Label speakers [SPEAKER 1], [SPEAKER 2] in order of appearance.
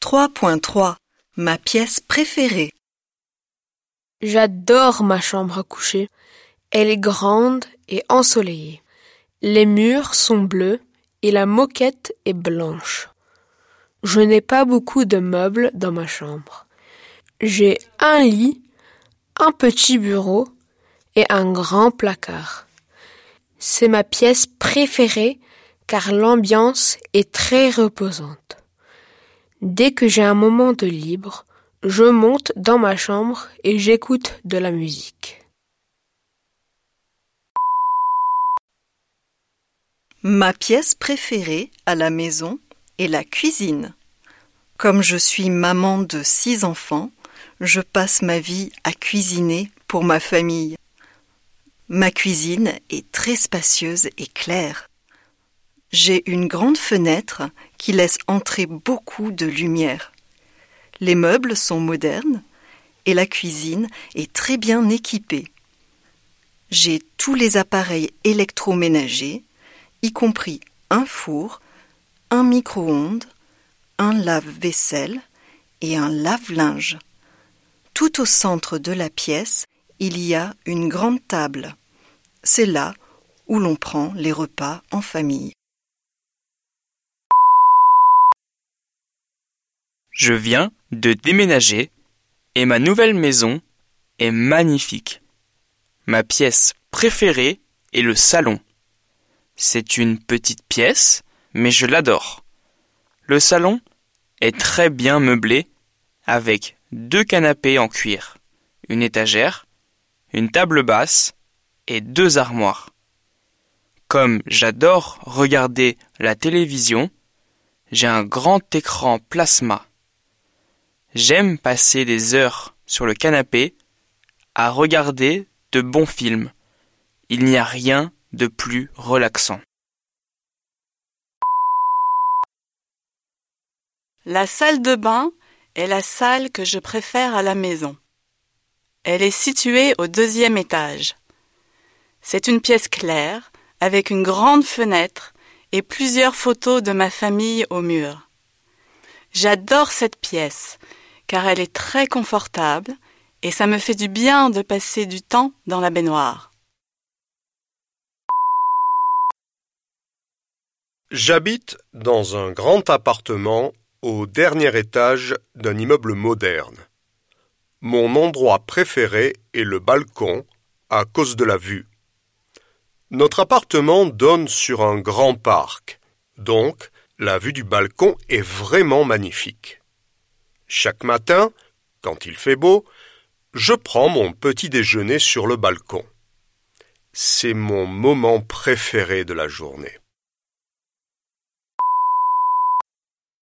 [SPEAKER 1] 3.3 Ma pièce préférée.
[SPEAKER 2] J'adore ma chambre à coucher. Elle est grande et ensoleillée. Les murs sont bleus et la moquette est blanche. Je n'ai pas beaucoup de meubles dans ma chambre. J'ai un lit, un petit bureau et un grand placard. C'est ma pièce préférée car l'ambiance est très reposante. Dès que j'ai un moment de libre, je monte dans ma chambre et j'écoute de la musique.
[SPEAKER 1] Ma pièce préférée à la maison est la cuisine. Comme je suis maman de six enfants, je passe ma vie à cuisiner pour ma famille. Ma cuisine est très spacieuse et claire. J'ai une grande fenêtre qui laisse entrer beaucoup de lumière. Les meubles sont modernes et la cuisine est très bien équipée. J'ai tous les appareils électroménagers, y compris un four, un micro-ondes, un lave-vaisselle et un lave-linge. Tout au centre de la pièce, il y a une grande table. C'est là où l'on prend les repas en famille.
[SPEAKER 3] Je viens de déménager et ma nouvelle maison est magnifique. Ma pièce préférée est le salon. C'est une petite pièce, mais je l'adore. Le salon est très bien meublé avec deux canapés en cuir, une étagère, une table basse et deux armoires. Comme j'adore regarder la télévision, j'ai un grand écran plasma. J'aime passer des heures sur le canapé à regarder de bons films. Il n'y a rien de plus relaxant.
[SPEAKER 4] La salle de bain est la salle que je préfère à la maison. Elle est située au deuxième étage. C'est une pièce claire, avec une grande fenêtre et plusieurs photos de ma famille au mur. J'adore cette pièce, car elle est très confortable et ça me fait du bien de passer du temps dans la baignoire.
[SPEAKER 5] J'habite dans un grand appartement au dernier étage d'un immeuble moderne. Mon endroit préféré est le balcon à cause de la vue. Notre appartement donne sur un grand parc, donc la vue du balcon est vraiment magnifique. Chaque matin, quand il fait beau, je prends mon petit déjeuner sur le balcon. C'est mon moment préféré de la journée.